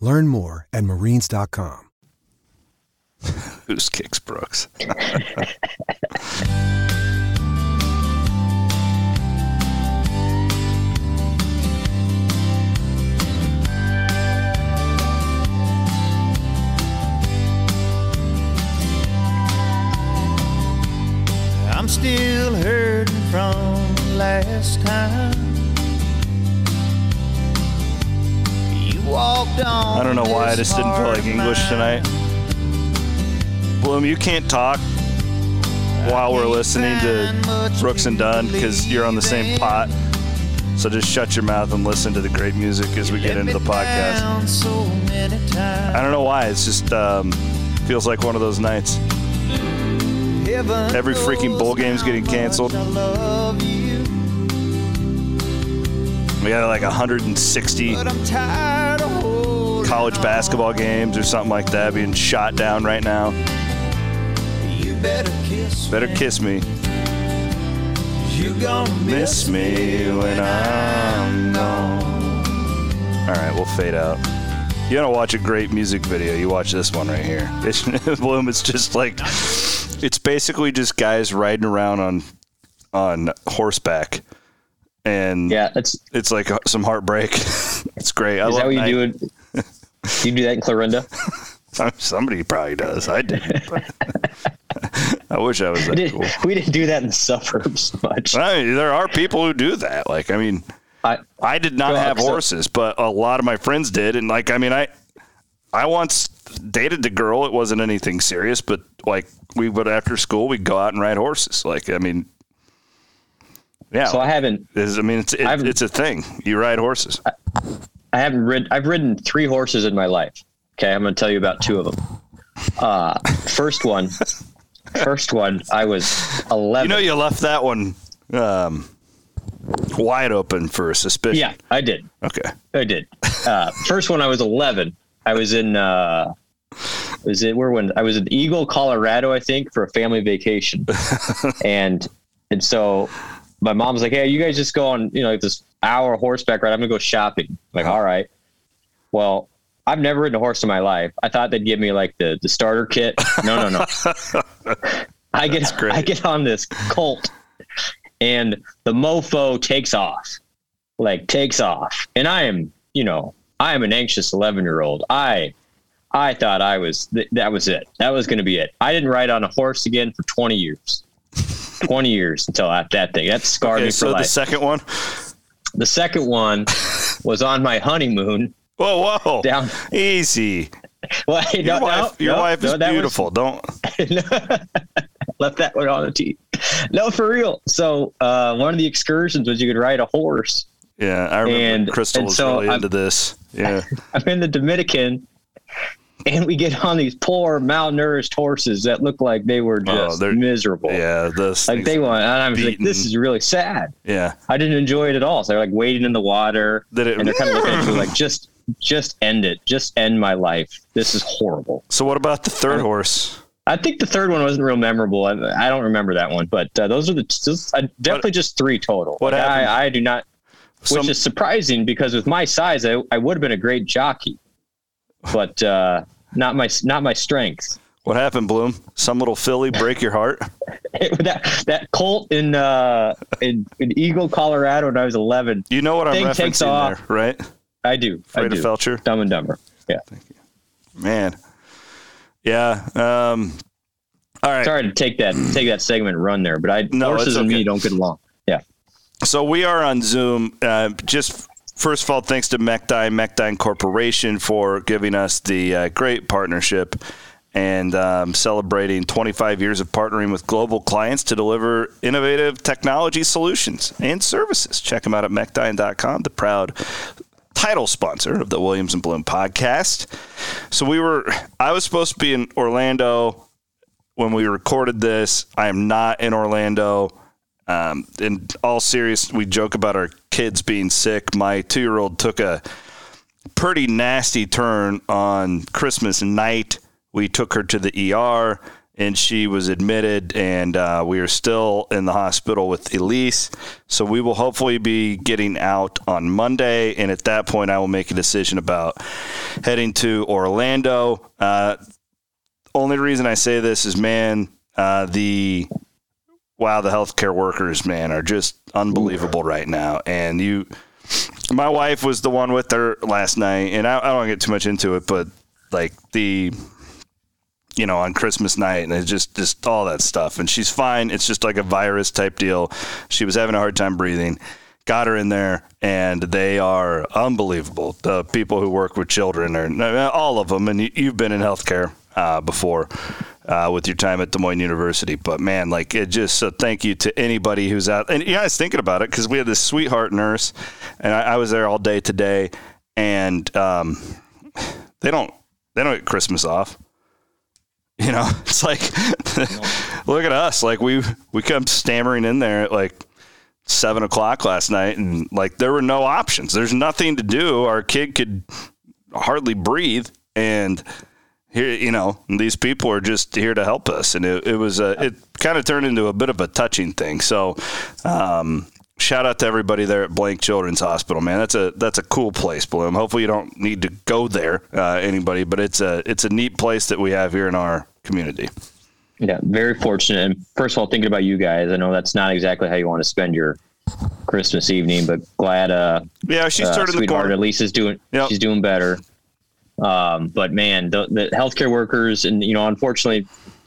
Learn more at marines.com. Who's kicks Brooks? I'm still hurting from last time. I don't know why I just didn't feel like English tonight. Bloom, you can't talk while we're listening to Brooks and Dunn because you're on the same pot. So just shut your mouth and listen to the great music as we get into the podcast. Down so many times. I don't know why. It's just um, feels like one of those nights. Every freaking bowl game's getting canceled. We got like 160 but I'm tired of holding college basketball games or something like that being shot down right now. You better kiss Better me. kiss me. You gonna Miss me when I'm gone. All right, we'll fade out. You want to watch a great music video? You watch this one right here. It's, Bloom, it's just like it's basically just guys riding around on on horseback, and Yeah, that's it's like uh, some heartbreak. it's great. I is that what you I- do? In, you do that in Clarinda? Somebody probably does. I did. I wish I was We, that did, cool. we didn't do that in the suburbs much. I mean, there are people who do that. Like, I mean, I, I did not have horses, but a lot of my friends did. And like, I mean, I, I once dated the girl. It wasn't anything serious, but like we would after school, we'd go out and ride horses. Like, I mean, yeah. so I haven't Is- I mean, it's it, it's a thing. You ride horses. I haven't rid I've ridden three horses in my life. Okay, I'm going to tell you about two of them. Uh, first one, first one, I was 11. You know, you left that one um, wide open for a suspicion. yeah, I did. Okay. I did. Uh, first one, I was 11. I was in, uh, was it where when I was in Eagle, Colorado, I think, for a family vacation, and and so my mom's like, "Hey, you guys just go on, you know, this hour horseback ride. I'm gonna go shopping." I'm like, uh-huh. all right. Well, I've never ridden a horse in my life. I thought they'd give me like the the starter kit. No, no, no. I get. I get on this colt, and the mofo takes off, like takes off, and I am, you know, I am an anxious 11 year old. I I thought I was th- that was it. That was going to be it. I didn't ride on a horse again for 20 years. 20 years until that, that thing. That scarred Okay. me for So the second one. the second one was on my honeymoon Whoa, whoa. down. Easy. Well, hey, Your no, wife, no, your no, wife is that was- beautiful. Don't. left that one on the tee. No, for real. So uh, one of the excursions was you could ride a horse. Yeah, I remember And- Crystal and was so really I'm- into this. Yeah. I'm in the Dominican, and we get on these poor malnourished horses that look like they were Oh, just they're- miserable. Yeah, this. Like they want, and I was like, "This is really sad." Yeah. I didn't enjoy it at all. So they're like wading in the water, Did it- and they're kind of looking at you like, "Just, just end it. Just end my life. This is horrible." So what about the third horse? I think the third one wasn't real memorable. I, I don't remember that one, but uh, those are the those, uh, definitely just three total. What Like, happened? I, I do not, Some- which is surprising because with my size, I, I would have been a great jockey, but uh, not my not my strength. What happened, Bloom? Some little filly break your heart? that that colt in uh in, in Eagle, Colorado, when I was eleven. You know what I'm Thing takes off. there, right? I do. I Freda do. Felcher. Dumb and Dumber. Yeah. Thank you, man. Yeah. Um, all right. Sorry to take that take that segment and run there, but I No, horses it's and me don't get along. Yeah. So we are on Zoom. Uh, just first of all, thanks to Mechdyne, Mechdyne Corporation for giving us the uh, great partnership and um, celebrating 25 years of partnering with global clients to deliver innovative technology solutions and services. Check them out at mechdyne.com, the proud title sponsor of the Williams and Bloom podcast. So we were, I was supposed to be in Orlando when we recorded this. I am not in Orlando. Um, in all serious, we joke about our kids being sick. My two year old took a pretty nasty turn on Christmas night. We took her to the ER and she was admitted, and uh, we are still in the hospital with Elise. So we will hopefully be getting out on Monday, and at that point, I will make a decision about heading to Orlando. Uh, only reason I say this is, man, uh, the wow, the healthcare workers, man, are just unbelievable right now. And you, my wife was the one with her last night, and I, I don't get too much into it, but like the, you know, on Christmas night, and it's just just all that stuff. And she's fine. It's just like a virus type deal. She was having a hard time breathing. Got her in there, and they are unbelievable. The people who work with children are all of them, and you- you've been in healthcare uh, before uh, with your time at Des Moines University. But man, like it just so thank you to anybody who's out. And yeah, I was thinking about it because we had this sweetheart nurse, and I, I was there all day today, and um, they don't they don't get Christmas off. You know, it's like look at us. Like we we come stammering in there at like seven o'clock last night, and like there were no options. There's nothing to do. Our kid could hardly breathe, and here you know these people are just here to help us, and it, it was a it kind of turned into a bit of a touching thing. So. Um, Shout out to everybody there at Blank Children's Hospital, man. That's a that's a cool place, Bloom. Hopefully, you don't need to go there, uh, anybody, but it's a it's a neat place that we have here in our community. Yeah, very fortunate. And first of all, thinking about you guys, I know that's not exactly how you want to spend your Christmas evening, but glad uh, Yeah, she's uh, turned in the corner. at least is doing Yep. she's doing better. Um, but man, the, the healthcare workers, and you know, unfortunately,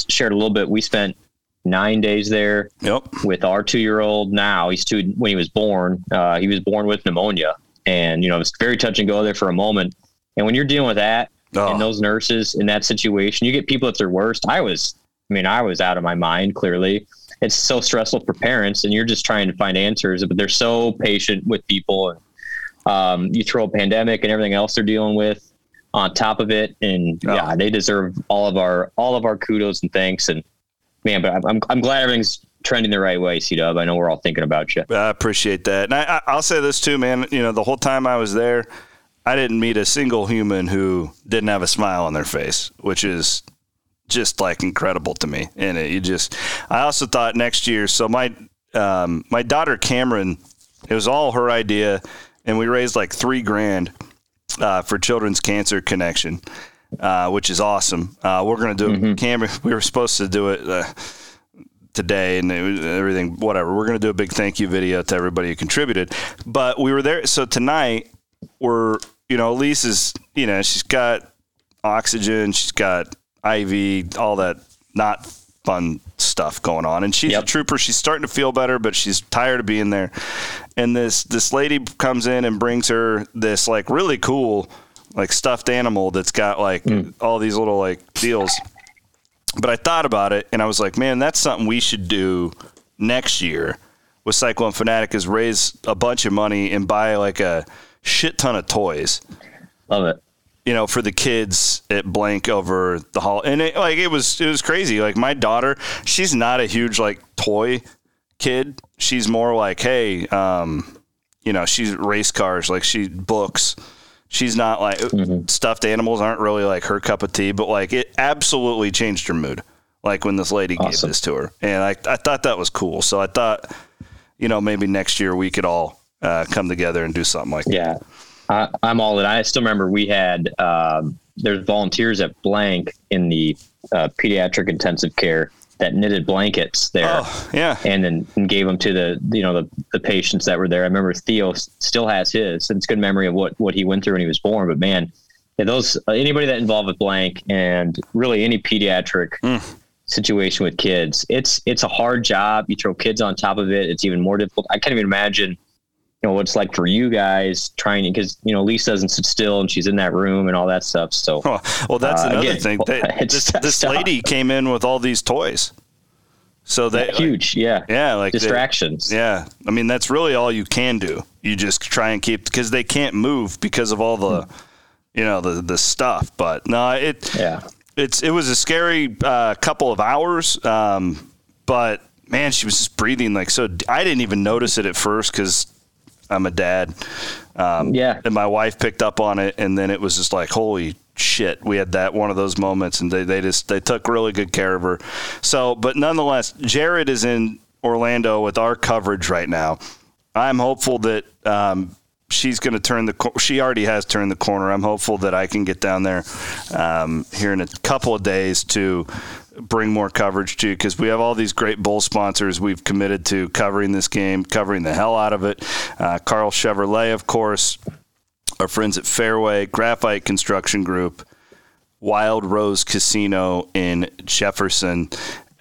shared a little bit. We spent nine days there Yep. with our two-year-old. Now he's two. When he was born, uh, he was born with pneumonia, and you know, it's very touch and go there for a moment. And when you're dealing with that, Oh. and those nurses in that situation, you get people at their worst. I was, I mean, I was out of my mind. Clearly, it's so stressful for parents, and you're just trying to find answers. But they're so patient with people, and um, you throw a pandemic and everything else they're dealing with on top of it, and Oh. yeah, they deserve all of our all of our kudos and thanks. And man, but I'm I'm, glad everything's trending the right way, C Dub. I know we're all thinking about you. I appreciate that. And I, I'll say this too, man. You know, the whole time I was there, I didn't meet a single human who didn't have a smile on their face, which is just like incredible to me. And it, you just, I also thought next year. So my um, my daughter Cameron, it was all her idea, and we raised like three grand uh, for Children's Cancer Connection. Uh, which is awesome. Uh, we're going to do. Cameron, we were supposed to do it uh, today and everything, whatever. We're going to do a big thank you video to everybody who contributed. But we were there. So tonight, we're, you know, Elise is, you know, she's got oxygen, she's got IV, all that not fun stuff going on. And she's a trooper. She's starting to feel better, but she's tired of being there. And this, this lady comes in and brings her this like really cool, like stuffed animal that's got like hmm. all these little like deals but I thought about it and I was like, man, that's something we should do next year with Cyclone Fanatic is raise a bunch of money and buy like a shit ton of toys, Love it. You know, for the kids at blank over the hall. And it, like, it was, it was crazy. Like my daughter, she's not a huge like toy kid. She's more like, Hey, um, you know, she's race cars, like she books. She's not like stuffed animals aren't really like her cup of tea, but like it absolutely changed her mood. Like when this lady gave this to her, and I, I thought that was cool. So I thought, you know, maybe next year we could all uh, come together and do something like that. I, I'm all in. I still remember we had um, there's volunteers at Blank in the uh, pediatric intensive care that knitted blankets there. Oh, yeah. And then and gave them to the you know the, the patients that were there. I remember Theo still has his. And it's good memory of what what he went through when he was born. But man, yeah, those uh, anybody that involved with blank and really any pediatric situation with kids, it's it's a hard job. You throw kids on top of it, it's even more difficult. I can't even imagine, you know, what it's like for you guys trying because you know Lisa doesn't sit still and she's in that room and all that stuff. So Oh, well, that's Uh, another again, thing. They, this this lady came in with all these toys. So they huge, yeah, yeah, like they- distractions. yeah, I mean that's really all you can do. You just try and keep because they can't move because of all the, you know, the the stuff. But no, it Yeah. it's it was a scary uh, couple of hours. Um, but man, she was just breathing like so. I didn't even notice it at first because I'm a dad. Um, Yeah. and my wife picked up on it, and then it was just like, holy shit, we had that one of those moments, and they, they just they took really good care of her. So, but nonetheless, Jared is in Orlando with our coverage right now. I'm hopeful that um, she's going to turn the. cor- She already has turned the corner. I'm hopeful that I can get down there um, here in a couple of days to bring more coverage to because we have all these great bull sponsors we've committed to covering this game, covering the hell out of it. Uh, Karl Chevrolet, of course, our friends at Fairway, Graphite Construction Group, Wild Rose Casino in Jefferson.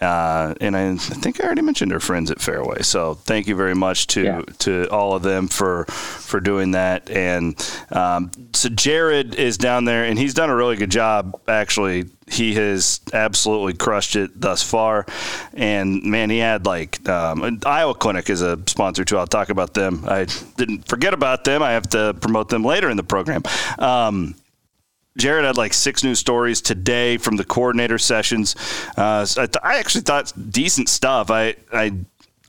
Uh, and I, I think I already mentioned our friends at Fairway. So thank you very much to Yeah. to all of them for for doing that. And um, so Jared is down there, and he's done a really good job. Actually, he has absolutely crushed it thus far. And man, he had like um, Iowa Clinic is a sponsor too. I'll talk about them. I didn't forget about them. I have to promote them later in the program. Um, Jared had like six new stories today from the coordinator sessions. Uh, so I, th- I actually thought decent stuff. I, I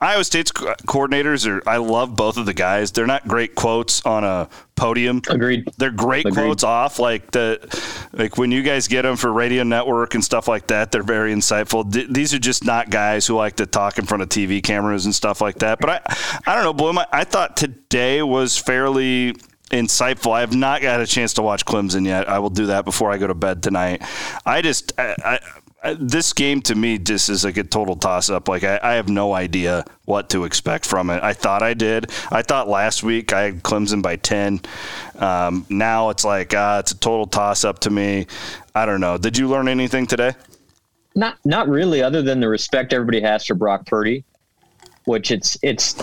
Iowa State's coordinators are. I love both of the guys. They're not great quotes on a podium. Agreed. They're great Agreed. quotes off, like the like when you guys get them for Radio Network and stuff like that. They're very insightful. D- these are just not guys who like to talk in front of TV cameras and stuff like that. But I, I don't know, Bloom. I, I thought today was fairly insightful. I have not got a chance to watch Clemson yet. I will do that before I go to bed tonight. I just. I, I, this game to me just is like a total toss up. Like I, I have no idea what to expect from it. I thought I did. I thought last week I had Clemson by ten. Um, now it's like uh, it's a total toss up to me. I don't know. Did you learn anything today? Not not really, other than the respect everybody has for Brock Purdy, which it's it's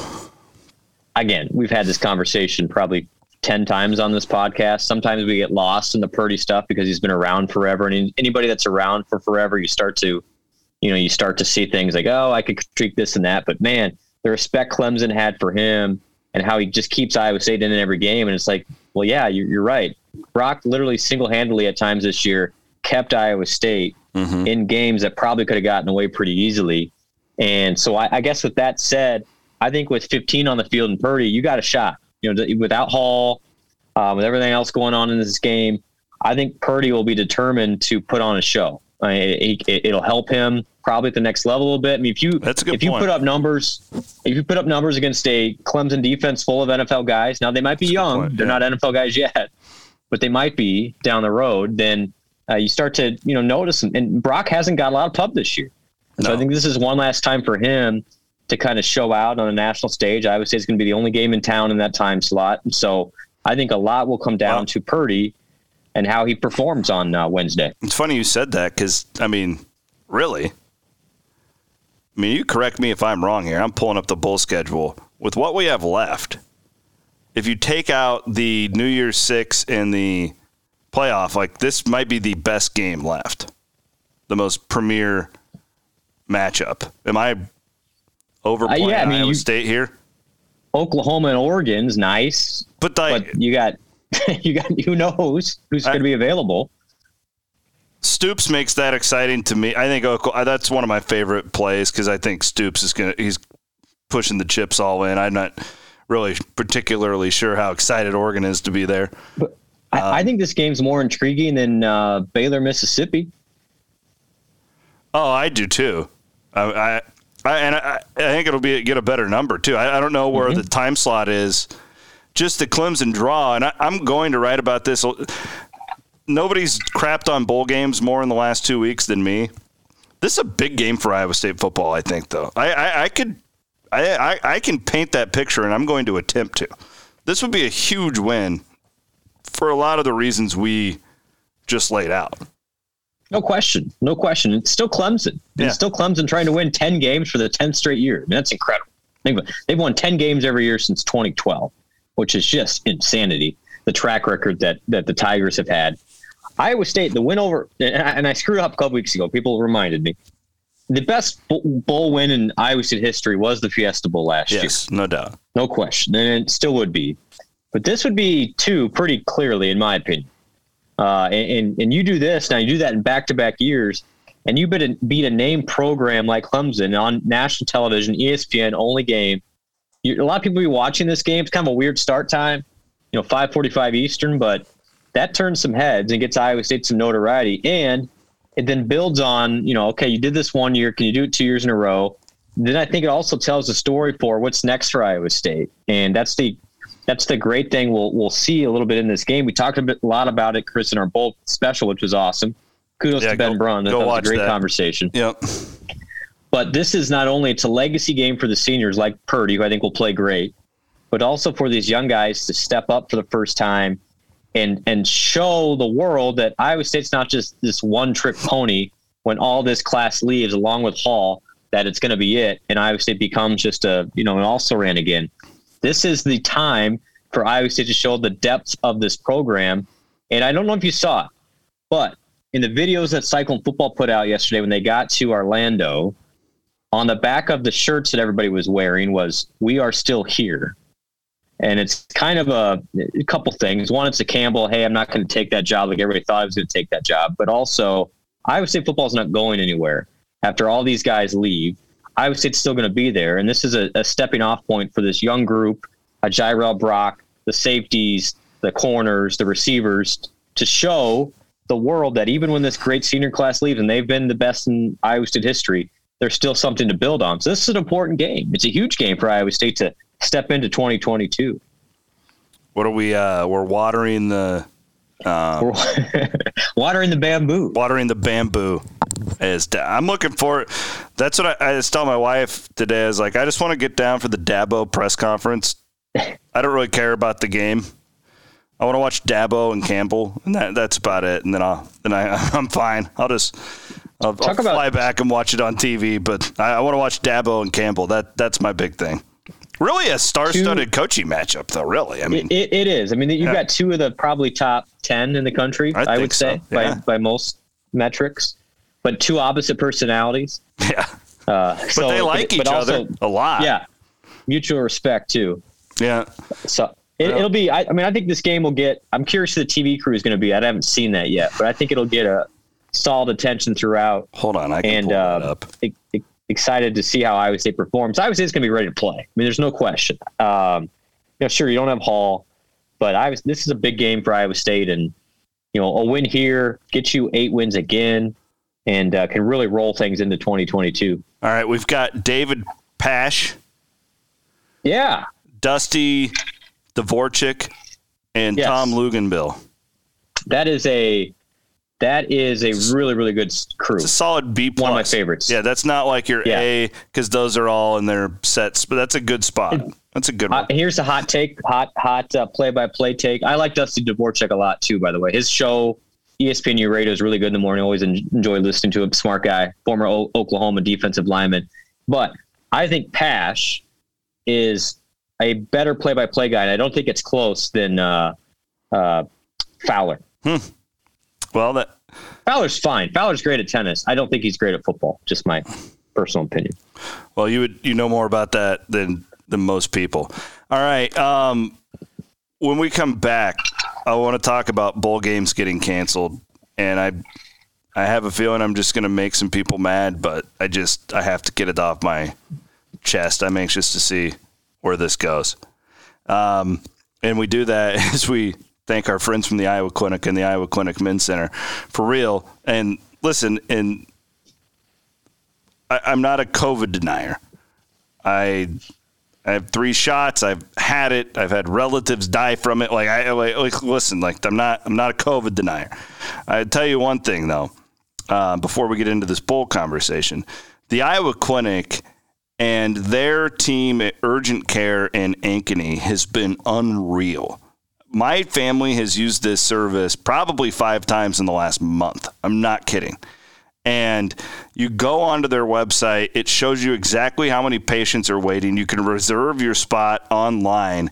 again, we've had this conversation probably ten times on this podcast. Sometimes we get lost in the Purdy stuff because he's been around forever. And anybody that's around for forever, you start to you know, you start to see things like, oh, I could critique this and that. But man, the respect Clemson had for him and how he just keeps Iowa State in every game. And it's like, well, yeah, you're, you're right. Brock literally single handedly at times this year kept Iowa State mm-hmm. in games that probably could have gotten away pretty easily. And so I, I guess with that said, I think with 15 on the field and Purdy, you got a shot. You know, without Hall, um, with everything else going on in this game, I think Purdy will be determined to put on a show. I mean, it, will help him probably at the next level a little bit. I mean, if you That's a good if you put up numbers, if you put up numbers against a Clemson defense full of NFL guys, now they might be That's young, point, they're yeah. not NFL guys yet, but they might be down the road. Then uh, you start to you know notice them. And Brock hasn't got a lot of pub this year, And so I think this is one last time for him to kind of show out on a national stage. I would say it's going to be the only game in town in that time slot. And so I think a lot will come down Well- to Purdy and how he performs on uh, Wednesday. It's funny you said that because I mean, really. I mean, you correct me if I'm wrong here. I'm pulling up the bull schedule with what we have left. If you take out the New Year's Six and the playoff, like this might be the best game left, the most premier matchup. Am I overplaying Uh, yeah, I mean, Iowa you- State here? Oklahoma and Oregon's nice, But like, but you got you got who knows who's going to be available. Stoops makes that exciting to me. I think Oklahoma, that's one of my favorite plays because I think Stoops is gonna he's pushing the chips all in. I'm not really particularly sure how excited Oregon is to be there. I, Um, I think this game's more intriguing than uh, Baylor, Mississippi. Oh, I do too. I, I, I and I, I think it'll be get a better number too. I, I don't know where the mm-hmm. time slot is. Just the Clemson draw, and I, I'm going to write about this. Nobody's crapped on bowl games more in the last two weeks than me. This is a big game for Iowa State football. I think, though. I, I, I could, I, I, I can paint that picture, and I'm going to attempt to. This would be a huge win for a lot of the reasons we just laid out. No question. No question. It's still Clemson. Yeah. It's still Clemson trying to win 10 games for the 10th straight year. I mean, that's incredible. Think about it. They've won 10 games every year since 2012, which is just insanity. The track record that, that the Tigers have had. Iowa State, the win over, and I, screwed up a couple weeks ago. People reminded me. The best bowl- win in Iowa State history was the Fiesta Bowl last year. Yes, no doubt. No question. And it still would be. But this would be two pretty clearly, in my opinion. Uh, and, and, you do this now, you do that in back to back years, and you beat a, beat a name program like Clemson on national television, ESPN only game. You, a lot of people be watching this game. It's kind of a weird start time, you know, 545 Eastern, but that turns some heads and gets Iowa State some notoriety. And it then builds on, you know, okay, you did this one year. Can you do it two years in a row? Then I think it also tells the story for what's next for Iowa State. And that's the that's the great thing we'll we'll see a little bit in this game. We talked a, bit, a lot about it, Chris, in our bowl special, which was awesome. Kudos Yeah, to Ben go- Brun. That go was watch a great that. conversation. Yep. But this is not only it's a legacy game for the seniors like Purdy, who I think will play great, but also for these young guys to step up for the first time and and show the world that Iowa State's not just this one trick pony when all this class leaves along with Hall, that it's going to be it and Iowa State becomes just a, you know, an also ran again. This is the time for Iowa State to show the depth of this program. And I don't know if you saw it, but in the videos that Cyclone Football put out yesterday when they got to Orlando, on the back of the shirts that everybody was wearing was "We are still here," and it's kind of a, a couple things. One, it's a Campbell, "Hey, I'm not going to take that job like everybody thought I was going to take that job," but also Iowa State football is not going anywhere after all these guys leave. Iowa State's still going to be there, and this is a, a stepping off point for this young group: a Jirehl Brock, the safeties, the corners, the receivers, to show the world that even when this great senior class leaves and they've been the best in Iowa State history, there's still something to build on. So this is an important game. It's a huge game for Iowa State to step into 2022. What are we? Uh, we're watering the Um, We're watering the bamboo. watering the bamboo. Is I'm looking for. That's what I, I just tell my wife today. I was like, I just want to get down for the Dabo press conference. I don't really care about the game. I want to watch Dabo and Campbell, and that, that's about it. And then I'll then I I'm fine. I'll just I'll, I'll about- fly back and watch it on TV. But I, I want to watch Dabo and Campbell. That that's my big thing. Really, a star-studded coaching matchup, though. Really, I mean, It, it is. I mean, you've Yeah. got two of the probably top 10 in the country, I I, would say, so, yeah. by, by most metrics, but two opposite personalities. yeah. Uh, But they like each other a lot. Yeah. Mutual respect, too. yeah. So it, it'll be. I, I mean, I think this game will get. I'm curious who the TV crew is going to be. I haven't seen that yet, but I think it'll get a solid attention throughout. Hold on, I can And pull uh, up. e- excited to see how Iowa State performs. Iowa State's going to be ready to play. I mean, there's no question. Um, you know, sure you don't have Hall, but Iowa, this is a big game for Iowa State, and you know, a win here gets you eight wins again, and uh, can really roll things into 2022. All right, we've got David Pasch, Yeah, Dusty Dvorak, and Yes. Tom Luginbill. that is a that is a really really good crew. It's a solid B plus. One of my favorites. Yeah, that's not like your Yeah. A because those are all in their sets, but that's a good spot. That's a good Uh, one. here's a hot take, hot hot uh, play-by-play take. I like Dusty Dvorak a lot too. By the way, his show ESPN Radio is really good in the morning. Always enjoy listening to him. Smart guy, former o- Oklahoma defensive lineman. But I think Pasch is a better play-by-play guy, and I don't think it's close than uh, uh, Fowler. Well, that Fowler's fine. Fowler's great at tennis. I don't think he's great at football. Just my personal opinion. well, you would you know more about that than than most people. All right. Um, when we come back, I want to talk about bowl games getting canceled, and I I have a feeling I'm just going to make some people mad, but I just I have to get it off my chest. I'm anxious to see where this goes. Um, and we do that as we thank our friends from the Iowa Clinic and the Iowa Clinic Men's Center for real. And listen, and I, I'm not a COVID denier. I I have three shots. I've had it. I've had relatives die from it. Like I like, like listen, like I'm not I'm not a COVID denier. I tell you one thing though, uh, before we get into this bowl conversation, the Iowa Clinic and their team at Urgent Care in Ankeny has been unreal. My family has used this service probably five times in the last month. I'm not kidding. And you go onto their website, it shows you exactly how many patients are waiting. You can reserve your spot online.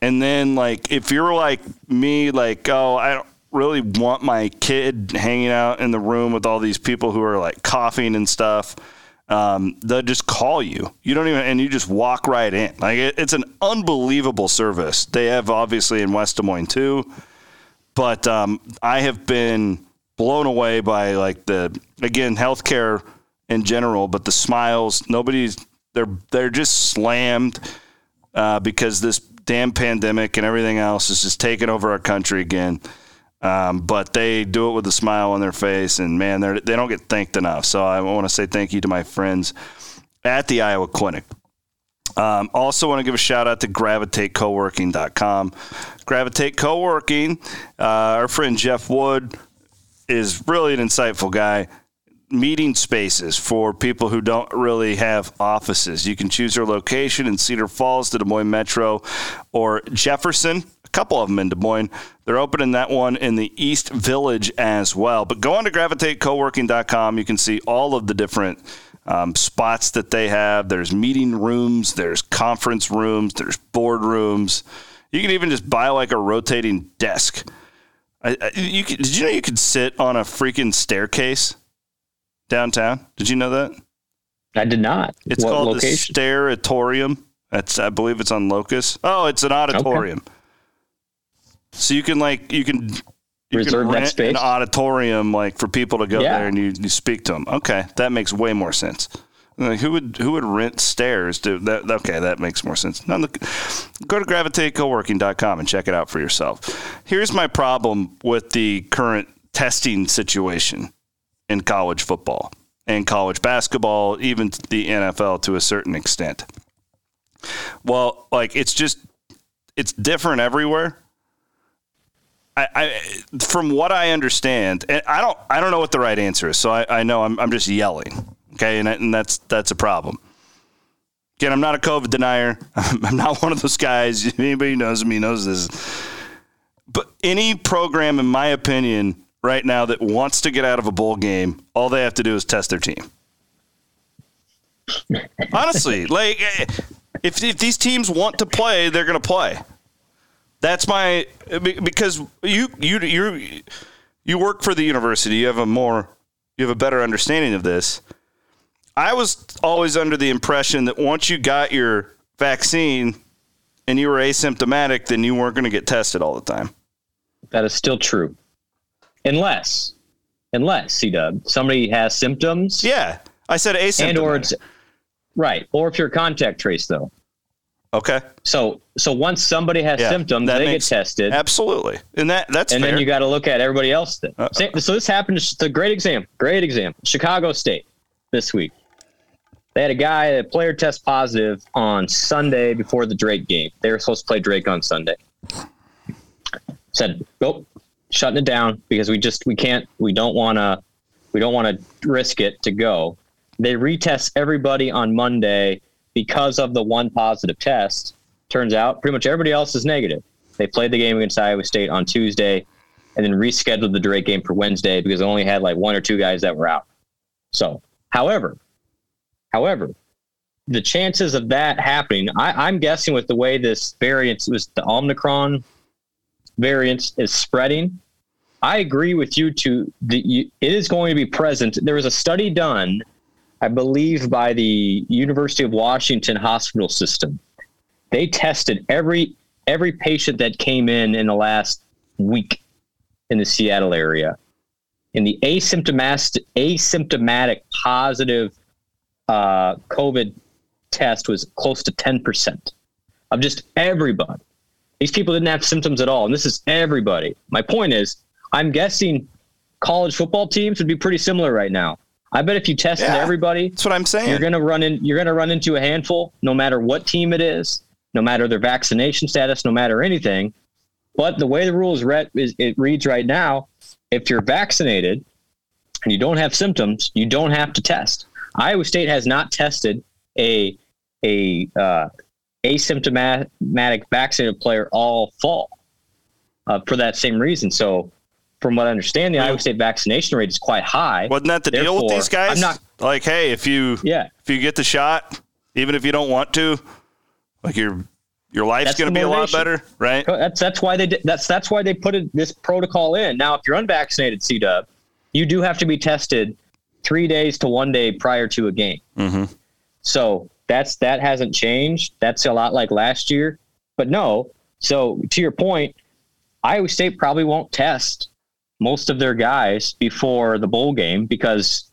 And then, like, if you're like me, like, oh, I don't really want my kid hanging out in the room with all these people who are like coughing and stuff um, they'll just call you. You don't even, and you just walk right in. Like it, it's an unbelievable service. They have obviously in West Des Moines too, but um, I have been blown away by like the again healthcare in general, but the smiles. Nobody's they're they're just slammed uh, because this damn pandemic and everything else is just taking over our country again. Um, but they do it with a smile on their face, and man, they they don't get thanked enough. So I want to say thank you to my friends at the Iowa Clinic. Um, also, want to give a shout out to gravitatecoworking.com. Gravitate Co-working, uh, our friend Jeff Wood is really an insightful guy. Meeting spaces for people who don't really have offices. You can choose your location in Cedar Falls, the Des Moines Metro, or Jefferson a couple of them in Des Moines. They're opening that one in the East Village as well. But go on to gravitatecoworking.com. You can see all of the different um, spots that they have. There's meeting rooms, there's conference rooms, there's board rooms. You can even just buy like a rotating desk. I, I, you could, did you know you could sit on a freaking staircase downtown? Did you know that? I did not. It's what called location? the Staratorium. That's I believe it's on Locust. Oh, it's an auditorium. Okay. So you can like you can you reserve can rent an auditorium like for people to go yeah. there and you, you speak to them. Okay, that makes way more sense. Like, who would who would rent stairs to that? Okay, that makes more sense. Now, look, go to gravitatecoworking.com and check it out for yourself. Here's my problem with the current testing situation in college football and college basketball, even the NFL to a certain extent. Well, like it's just it's different everywhere I, I, from what I understand, and I don't, I don't know what the right answer is. So I, I know I'm, I'm just yelling. Okay, and, and that's that's a problem. Again, I'm not a COVID denier. I'm not one of those guys. Anybody knows me knows this. But any program, in my opinion, right now that wants to get out of a bowl game, all they have to do is test their team. Honestly, like eh, if if these teams want to play, they're going to play. That's my because you you you you work for the university. You have a more you have a better understanding of this. I was always under the impression that once you got your vaccine and you were asymptomatic, then you weren't going to get tested all the time. That is still true, unless unless C Dub somebody has symptoms. Yeah, I said asymptomatic. And or it's right, or if you're contact trace though. Okay. So so once somebody has yeah, symptoms, they makes, get tested. Absolutely, and that that's and fair. then you got to look at everybody else. Then. Uh, so this happened. It's a great example. Great example. Chicago State this week. They had a guy, a player test positive on Sunday before the Drake game. They were supposed to play Drake on Sunday. Said, "Nope, shutting it down because we just we can't. We don't want to. We don't want to risk it to go." They retest everybody on Monday because of the one positive test, turns out pretty much everybody else is negative. They played the game against Iowa State on Tuesday and then rescheduled the Drake game for Wednesday because they only had like one or two guys that were out. So, however, however, the chances of that happening, I, I'm guessing with the way this variant was the Omicron variant is spreading. I agree with you to the, it is going to be present. There was a study done I believe, by the University of Washington hospital system. They tested every every patient that came in in the last week in the Seattle area. In the asymptomatic, asymptomatic positive uh, COVID test was close to 10% of just everybody. These people didn't have symptoms at all. And this is everybody. My point is, I'm guessing college football teams would be pretty similar right now. I bet if you tested yeah, everybody, that's what I'm saying. You're gonna run in. You're gonna run into a handful, no matter what team it is, no matter their vaccination status, no matter anything. But the way the rule is read, is it reads right now, if you're vaccinated and you don't have symptoms, you don't have to test. Iowa State has not tested a a uh, asymptomatic vaccinated player all fall. uh, for that same reason. So, from what I understand, the Iowa State vaccination rate is quite high. Wasn't that the deal with these guys? I'm not. like, hey, if you Yeah. if you get the shot, even if you don't want to, like your your life's going to be a lot better, right? That's that's why they did, that's that's why they put it, this protocol in. Now, if you're unvaccinated, C Dub, you do have to be tested three days to one day prior to a game. Mm-hmm. So that's that hasn't changed. That's a lot like last year. But no. So to your point, Iowa State probably won't test most of their guys before the bowl game because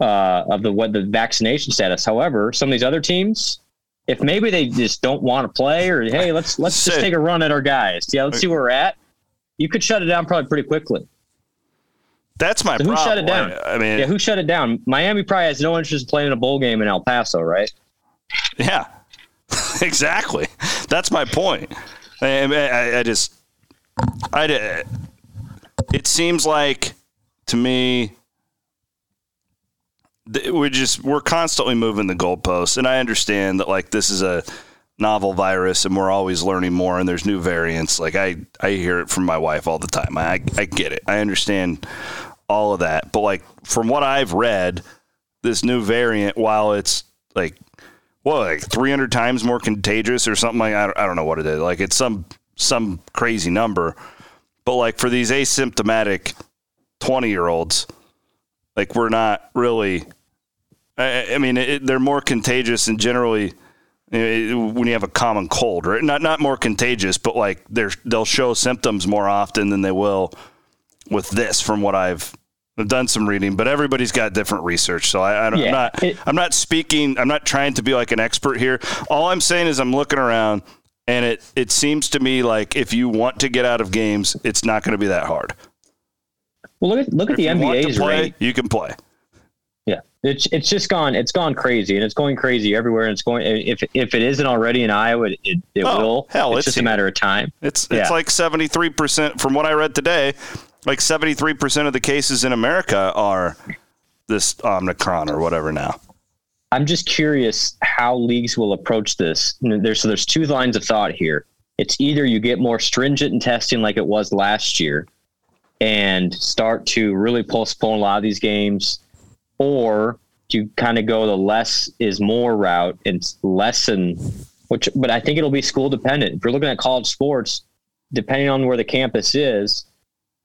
uh, of the what the vaccination status. However, some of these other teams, if maybe they just don't want to play, or hey, let's let's just take a run at our guys. Yeah, let's see where we're at. You could shut it down probably pretty quickly. That's my So who shut it down? I, mean, Yeah, who shut it down? Miami probably has no interest in playing in a bowl game in El Paso, right? Yeah, exactly. That's my point. I, I, I just, I, it seems like to me, th- we just we're constantly moving the goalposts, and I understand that like this is a novel virus, and we're always learning more, and there's new variants. Like I, I hear it from my wife all the time. I, I get it. I understand all of that, but like from what I've read, this new variant, while it's like what like 300 times more contagious or something like I don't, I don't know what it is like it's some some crazy number but like for these asymptomatic 20 year olds like we're not really i, I mean it, they're more contagious and generally when you have a common cold right not not more contagious but like they're they'll show symptoms more often than they will with this from what i've I've done some reading, but everybody's got different research. So I, don't, Yeah, I'm not. it- I'm not speaking. I'm not trying to be like an expert here. All I'm saying is I'm looking around, and it it seems to me like if you want to get out of games, it's not going to be that hard. Well, look at look at If the you want to NBA's play, rate. you can play. Yeah, it's it's just gone. It's gone crazy, and it's going crazy everywhere. And it's going. If if it isn't already in Iowa, it it, it Oh, will. hell, it's, it's just a matter of time. It's Yeah. it's like 73 percent from what I read today. Like 73 percent of the cases in America are this Omicron or whatever now. I'm just curious how leagues will approach this. There's so there's two lines of thought here. It's either you get more stringent in testing like it was last year, and start to really postpone a lot of these games, or you kind of go the less is more route and lessen. Which, but I think it'll be school dependent. If you're looking at college sports, depending on where the campus is,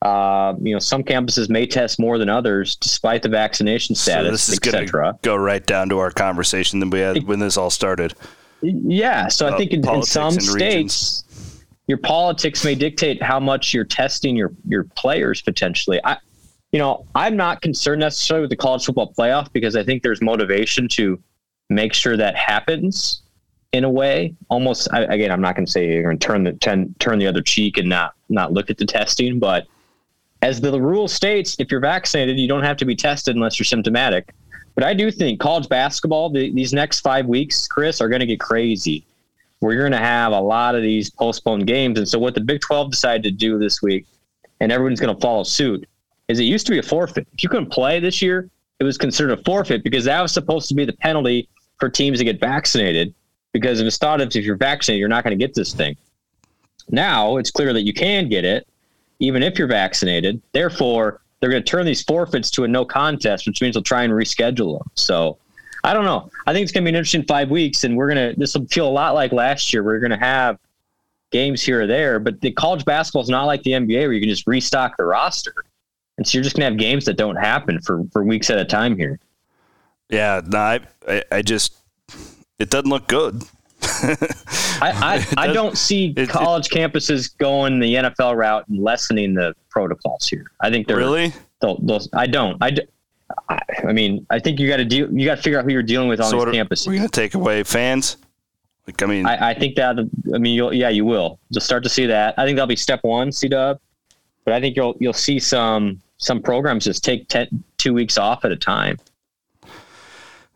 uh, you know, some campuses may test more than others, despite the vaccination So status, this is going to go right down to our conversation that we had when this all started. Yeah, so Uh, I think in, in some regions. states, your politics may dictate how much you're testing your your players potentially. I, you know, I'm not concerned necessarily with the college football playoff because I think there's motivation to make sure that happens in a way. Almost I, again, I'm not going to say you're going to turn the turn, turn the other cheek and not not look at the testing, but as the rule states, if you're vaccinated, you don't have to be tested unless you're symptomatic. But I do think college basketball, the, these next five weeks, Chris, are going to get crazy. Where you're going to have a lot of these postponed games. And so, what the Big 12 decided to do this week, and everyone's going to follow suit, is it used to be a forfeit. If you couldn't play this year, it was considered a forfeit because that was supposed to be the penalty for teams to get vaccinated. Because it was thought if you're vaccinated, you're not going to get this thing. Now it's clear that you can get it, even if you're vaccinated. Therefore, they're going to turn these forfeits to a no contest, which means they'll try and reschedule them. So I don't know. I think it's going to be an interesting five weeks, and we're going to, this will feel a lot like last year. We're going to have games here or there, but the college basketball is not like the NBA where you can just restock the roster. And so you're just going to have games that don't happen for, for weeks at a time here. Yeah, no, I, I, I just it doesn't look good. I, I, I don't see it- college campuses going the NFL route and lessening the protocols here. I think they're Really? They'll, they'll, I don't. I, I mean, I think you got to deal. You got to figure out who you're dealing with on So these are, campuses. we're going to take away fans? Like, I mean, I, I think that. I mean, you'll, yeah, you will. You'll start to see that. I think that'll be step one, C Dub. But I think you'll you'll see some some programs just take ten, two weeks off at a time.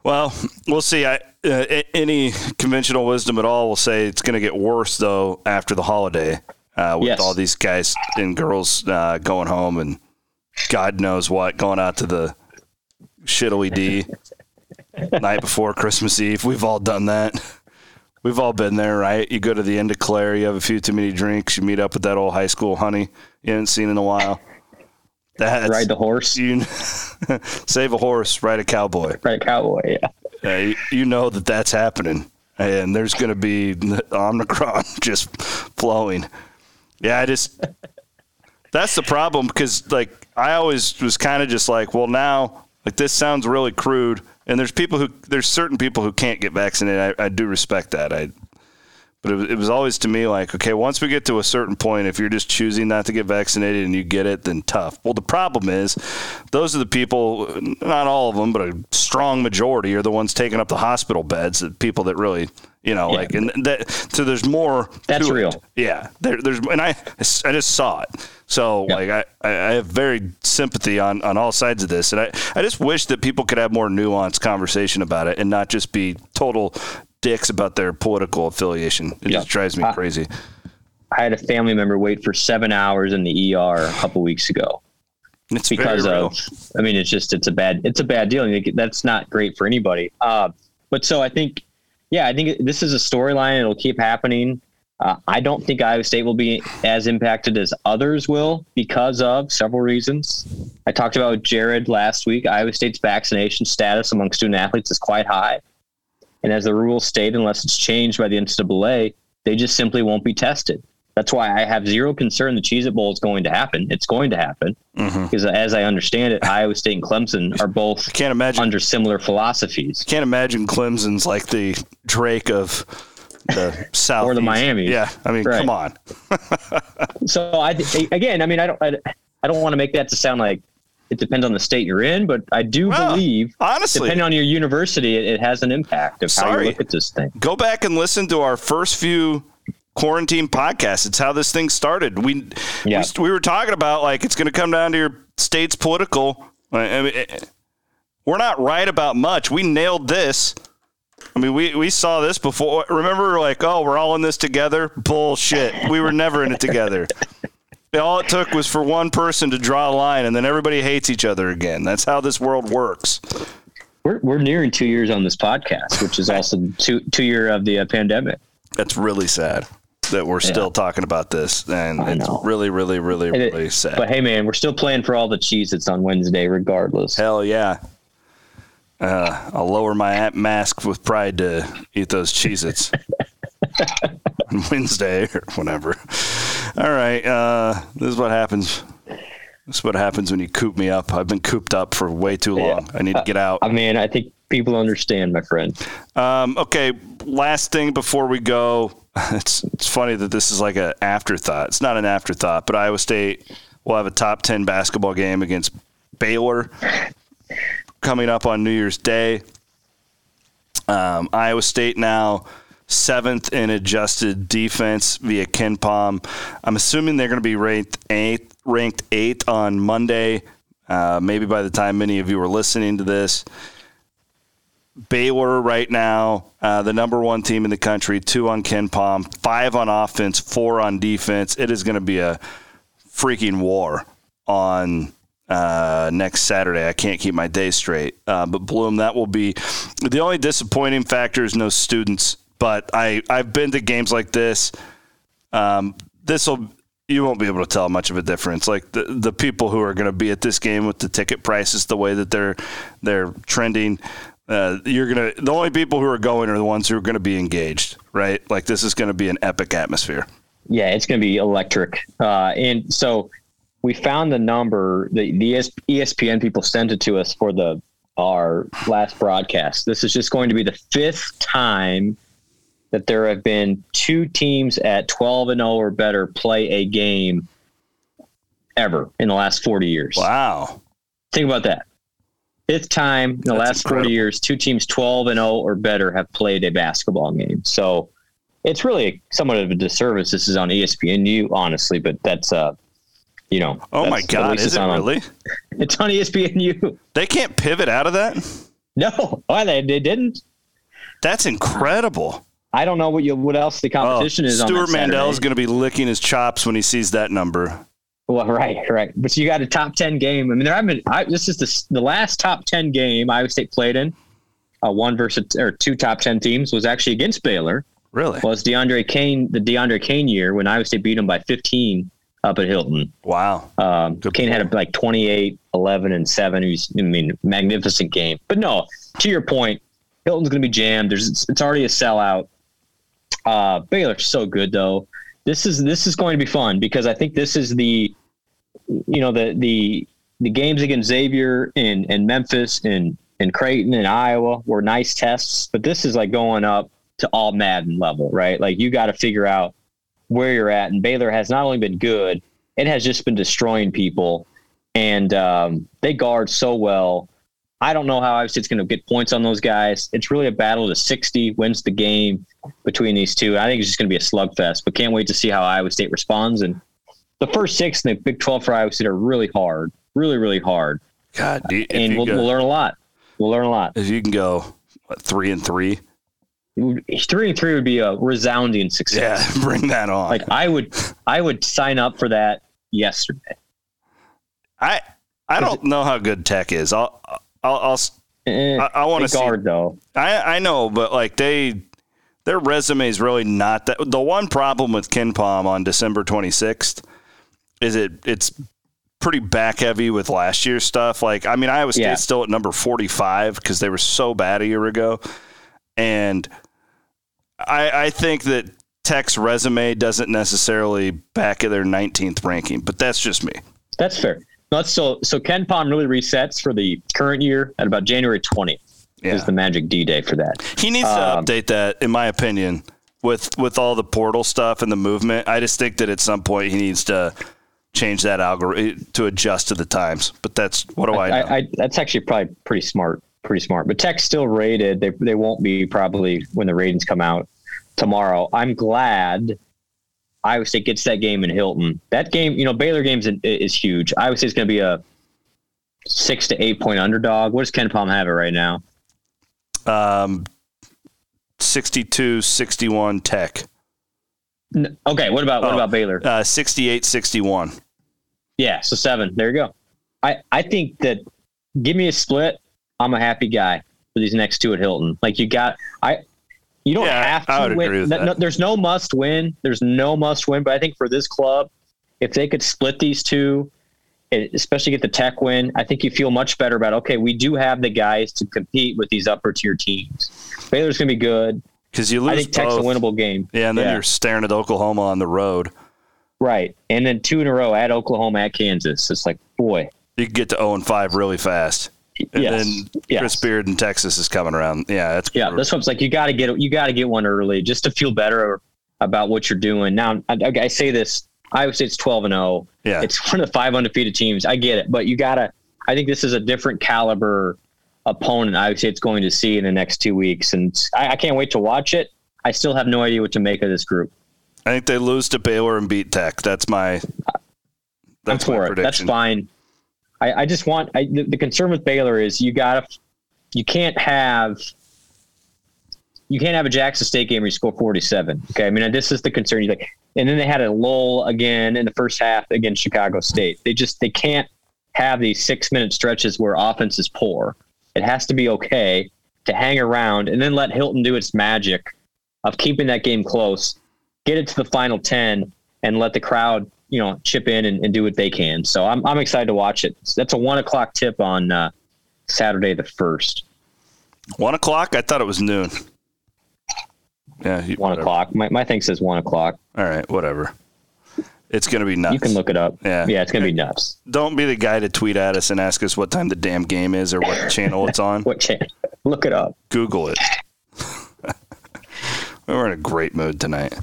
Well, we'll see. I, uh, any conventional wisdom at all will say it's going to get worse though after the holiday, uh, with Yes. all these guys and girls uh, going home and God knows what going out to the shittily D night before Christmas Eve. We've all done that. We've all been there, right? You go to the end of Claire, you have a few too many drinks, you meet up with that old high school honey you haven't seen in a while. That's, Ride the horse, you save a horse, ride a cowboy. ride a cowboy. Yeah. You, you know that that's happening, and there's going to be Omicron just flowing. Yeah, I just that's the problem because like I always was kind of just like, well, now like this sounds really crude, and there's people who there's certain people who can't get vaccinated. I, I do respect that. I but it was, it was always to me like, okay, once we get to a certain point, if you're just choosing not to get vaccinated and you get it, then tough. Well, the problem is, those are the people, not all of them, but a strong majority are the ones taking up the hospital beds. The people that really, you know, Yeah. like, and that. So there's more. That's to it. real. Yeah, there, there's, and I, I just saw it. So Yeah. like, I, I have very sympathy on on all sides of this, and I, I just wish that people could have more nuanced conversation about it and not just be total dicks about their political affiliation. It Yeah. just drives me crazy. I had a family member wait for seven hours in the ER a couple weeks ago It's because of. I mean, it's just it's a bad it's a bad deal. and That's not great for anybody. Uh, but so I think, yeah, I think this is a storyline. It'll keep happening. Uh, I don't think Iowa State will be as impacted as others will because of several reasons. I talked about Jared last week. Iowa State's vaccination status among student athletes is quite high. And as the rules state, unless it's changed by the NCAA, they just simply won't be tested. That's why I have zero concern the Cheez It Bowl is going to happen. It's going to happen mm-hmm. because, as I understand it, Iowa State and Clemson are both Can't imagine. under similar philosophies. Can't imagine Clemson's like the Drake of the South Or the Miami. Yeah, I mean, Right. come on. So I again, I mean, I don't, I, I don't want to make that to sound like it depends on the state you're in, but I do Well, believe, honestly. depending on your university, it, it has an impact of how you look at this thing. Go back and listen to our first few quarantine podcasts. It's how this thing started. We Yeah. we, we were talking about like it's going to come down to your state's political. I mean, eh, we're not right about much. We nailed this. I mean, we, we saw this before. Remember, like, oh, we're all in this together? Bullshit. We were never in it together. All it took was for one person to draw a line, and then everybody hates each other again. That's how this world works. We're, we're nearing two years on this podcast, which is also two two year of the uh, pandemic. That's really sad that we're still talking about this, and I it's know. really, really, really, it- really sad. But hey, man, we're still playing for all the cheese that's on Wednesday, regardless. Hell yeah. Uh, I'll lower my mask with pride to eat those Cheez-Its on Wednesday or whatever. All right. Uh, this is what happens. This is what happens when you coop me up. I've been cooped up for way too long. I need to get out. I mean, I think people understand, my friend. Um, okay, last thing before we go. It's it's funny that this is like an afterthought. It's not an afterthought, but Iowa State will have a top ten basketball game against Baylor coming up on New Year's Day. Um, Iowa State now seventh in adjusted defense via KenPom. I'm assuming they're going to be ranked eighth, ranked eighth on Monday. Uh, maybe by the time many of you are listening to this, Baylor right now, uh, the number one team in the country, two on KenPom, five on offense, four on defense. It is going to be a freaking war on uh, next Saturday. I can't keep my day straight. Uh, but Bloom, that will be the only disappointing factor is no students. But I I've been to games like this. Um, this will you won't be able to tell much of a difference. Like the the people who are going to be at this game with the ticket prices, the way that they're they're trending. Uh, you're gonna the only people who are going are the ones who are going to be engaged, right? Like this is going to be an epic atmosphere. Yeah, it's going to be electric. Uh, and so we found the number. The the ESPN people sent it to us for the our last broadcast. This is just going to be the fifth time that there have been two teams at 12 and 0 or better play a game ever in the last 40 years. Wow. Think about that. Fifth time in the That's last incredible. 40 years, two teams 12 and 0 or better have played a basketball game. So it's really somewhat of a disservice. This is on E ESPNU, honestly, but that's, uh, you know. Oh my God! Is it on- really? It's on ESPNU. They can't pivot out of that. No, why they, they didn't. That's incredible. I don't know what you what else the Oh, competition is on. Stewart Mandel is going to be licking his chops when he sees that number. Well, right, right. But you got a top ten game. I mean, there have been. I, this is the the last top ten game Iowa State played in. Uh, one versus or two top ten teams was actually against Baylor. Really? Well, it's DeAndre Kane, the DeAndre Kane year when Iowa State beat them by 15 up at Hilton. Wow. Um, Kane had a, like 28, 11, and 7. He's, I mean, magnificent game. But no, to your point, Hilton's going to be jammed. There's It's, it's already a sellout. Uh, Baylor's so good, though. This is this is going to be fun because I think this is the, you know, the the the games against Xavier and, and Memphis and, and Creighton and Iowa were nice tests, but this is like going up to all Madden level, right? Like you got to figure out where you're at. And Baylor has not only been good, it has just been destroying people. And um, they guard so well. I don't know how Iowa State's going to get points on those guys. It's really a battle to 60 wins the game between these two. I think it's just going to be a slugfest, but can't wait to see how Iowa State responds. And the first six in the Big 12 for Iowa State are really hard, really, really hard. God, if, and we'll, go, we'll learn a lot. We'll learn a lot. if you can go what, three and three, Three and three would be a resounding success. yeah, bring that on. Like I would, I would sign up for that yesterday. I I don't know how good Tech is. I'll I'll, I'll Eh, I, I want to see. guard though. I I know, but like they their resume is really not that. The one problem with KenPom on December 26th is it it's pretty back heavy with last year's stuff. Like I mean, Iowa State's Yeah. still at number 45 because they were so bad a year ago, and I I think that Tech's resume doesn't necessarily back of their 19th ranking, but that's just me. That's fair. That's so so KenPom really resets for the current year at about January 20th Yeah. is the magic D day for that. He needs Um, to update that, in my opinion, with with all the portal stuff and the movement. I just think that at some point he needs to change that algorithm to adjust to the times. But that's what do I, know? I, I, that's actually probably pretty smart, pretty smart. But Tech's still rated. They they won't be probably when the ratings come out tomorrow. I'm glad Iowa State gets that game in Hilton. That game, you know, Baylor games is, is huge. Iowa State's going to be a six to eight point underdog. What does KenPom have it right now? Um, 62 61 Tech, Okay, what about what Oh. about Baylor? uh, 68 61. Yeah, so seven. There you go. I, I think that give me a split. I'm a happy guy for these next two at Hilton. Like you got I you don't Yeah, have to win. No- no- there's no must win. There's no must win. But I think for this club, if they could split these two, especially get the tech win, I think you feel much better about okay, we do have the guys to compete with these upper tier teams. Baylor's gonna be good. Because you lose. I think Tech's a both. winnable game. Yeah, and then you're staring at Oklahoma on the road. right. And then two in a row at Oklahoma at Kansas. It's like, boy. You can get to 0 and 5 really fast. And yes. then yes. Chris Beard in Texas is coming around. Yeah, that's Yeah, what it's like. You got to get you got to get one early just to feel better about what you're doing. Now, I, I say this: Iowa State's 12 and 0. Yeah. it's one of the five undefeated teams. I get it, but you got to. I think this is a different caliber opponent Iowa State's going to see in the next two weeks, and I, I can't wait to watch it. I still have no idea what to make of this group. I think they lose to Baylor and beat Tech. That's my. That's I'm my for it. That's fine. I, I just want I, the, the concern with Baylor is you got to you can't have you can't have a Jackson State game where you score 47. Okay, I mean this is the concern. You like, and then they had a lull again in the first half against Chicago State. They just they can't have these six minute stretches where offense is poor. It has to be okay to hang around and then let Hilton do its magic of keeping that game close, get it to the final 10 and let the crowd, you know, chip in and, and do what they can. So I'm, I'm excited to watch it. That's a one o'clock tip on uh, Saturday, the first One o'clock? I thought it was noon. Yeah, you, one whatever. o'clock. My, my thing says one o'clock. All right, whatever. It's gonna be nuts. You can look it up. Yeah. Yeah. It's going to be nuts. Don't be the guy to tweet at us and ask us what time the damn game is or what channel it's on. What chance? Look it up. Google it. We're in a great mood tonight.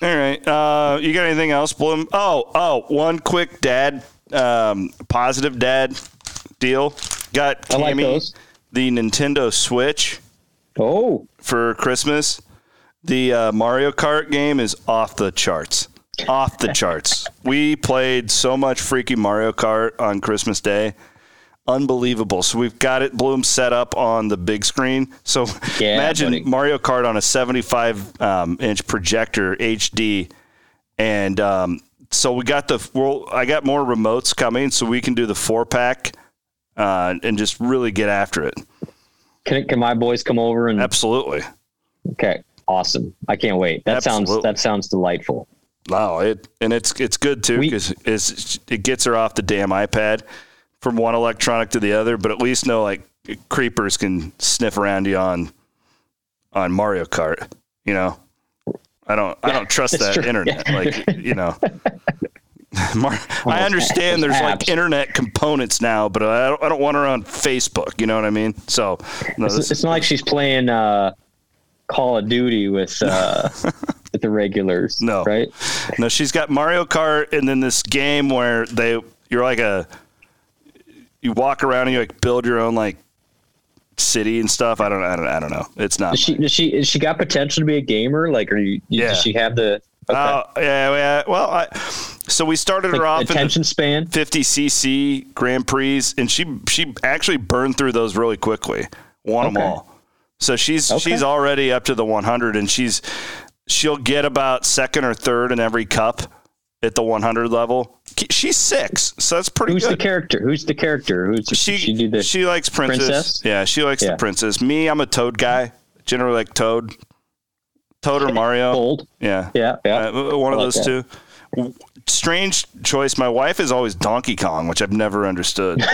All right. Uh, you got anything else, Bloom? Oh, oh, one quick dad, um, positive dad deal. Got I like those. the Nintendo Switch Oh, for Christmas. The uh, Mario Kart game is off the charts. Off the charts. We played so much freaky Mario Kart on Christmas Day. Unbelievable. So we've got it Bloom set up on the big screen. So Yeah, imagine buddy. Mario Kart on a 75 um, inch projector HD. And um, so we got the well, I got more remotes coming so we can do the four pack uh, and just really get after it. can, can my boys come over and Absolutely. Okay, awesome. I can't wait. That sounds that sounds delightful. Wow, it and it's it's good too because it gets her off the damn iPad from one electronic to the other. But at least no like creepers can sniff around you on on Mario Kart. You know, I don't I don't trust that true. internet. Like you know. Mar- I understand there's like internet components now, but I don't, I don't want her on Facebook. You know what I mean? So, no, It's, this, it's not like she's playing uh, Call of Duty with uh, with the regulars. No. right? No, she's got Mario Kart and then this game where they you're like a you walk around and you like build your own like city and stuff. I don't I don't I don't know. It's not. Does she does she is she got potential to be a gamer? Like, are you? Yeah. Does she have the okay. Oh yeah, yeah. Well, I so we started her like, off in attention span? 50cc Grand Prix, and she she actually burned through those really quickly. Won them all. So she's Okay. she's already up to the 100, and she's she'll get about second or third in every cup at the 100 level. She's six, so that's pretty Who's good. the character? Who's the character? Who's she she do the she likes princess. princess? Yeah, she likes the princess. Me, I'm a Toad guy. Generally like Toad, Toad or Mario. old? Yeah, Yeah, yeah. Uh, one of like those that. two. Strange choice. My wife is always Donkey Kong, which I've never understood.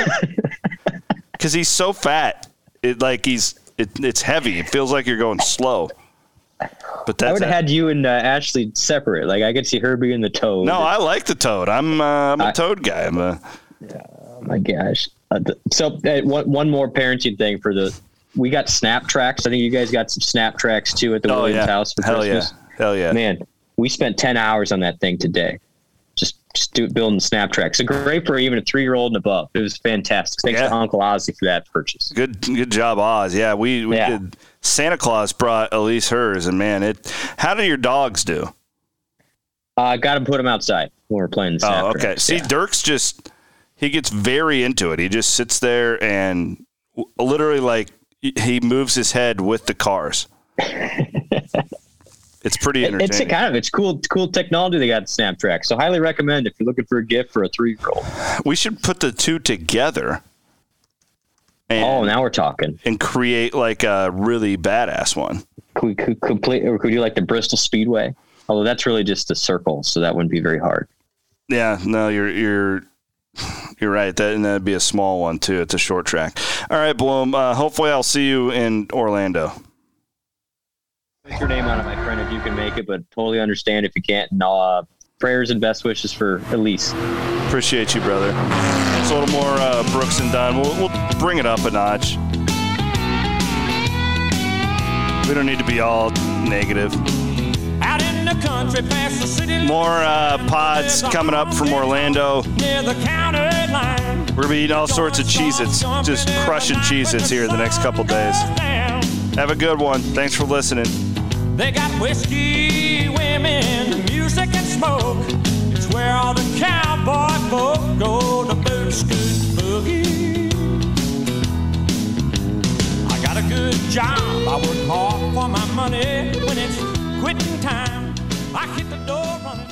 Because he's so fat, it like he's it, it's heavy. It feels like you're going slow. But I would have had you and uh, Ashley separate. Like, I could see her being the toad. no. I like the Toad. I'm uh, I'm a I- Toad guy. I'm a Oh my gosh. Uh, th- so uh, one, one more parenting thing for the we got snap tracks. I think you guys got some snap tracks too at the oh Williams yeah, house for hell Christmas. yeah, hell yeah. Man, we spent 10 hours on that thing today. Just do, building snap tracks. So great for even a three year old and above. It was fantastic. Thanks Yeah. to Uncle Ozzy for that purchase. Good, good job, Oz. Yeah, we, we Yeah. did. Santa Claus brought Elise hers, and man, it. How do your dogs do? Uh, I got to put them outside when we're playing the Oh, okay. tracks. See, Yeah. Dirk's just he gets very into it. He just sits there and literally like he moves his head with the cars. it's pretty It- it's a kind of it's cool cool technology they got in snap tracks. So highly recommend if you're looking for a gift for a three year old. we should put the two together and, Oh, now we're talking. and create like a really badass one. Could we could complete or could you like the Bristol Speedway? Although that's really just a circle, so that wouldn't be very hard. Yeah, no, you're you're you're right. That and that'd be a small one too. It's a short track. All right, Bloom. Uh, hopefully, I'll see you in Orlando. Put your name on it, my friend, if you can make it, but totally understand if you can't. And uh, prayers and best wishes for Elise. Appreciate you, brother. It's a little more uh, Brooks and Dunn. We'll, we'll bring it up a notch. We don't need to be all negative. Out in the country past the city More uh, pods coming up from Orlando. near the county line. We're gonna be eating all sorts of Cheez-Its, just crushing Cheez-Its here in the next couple days. Have a good one. Thanks for listening. They got whiskey, women, music, and smoke. It's where all the cowboy folk go to boot scoot boogie. I got a good job. I work hard for my money. When it's quitting time, I hit the door running.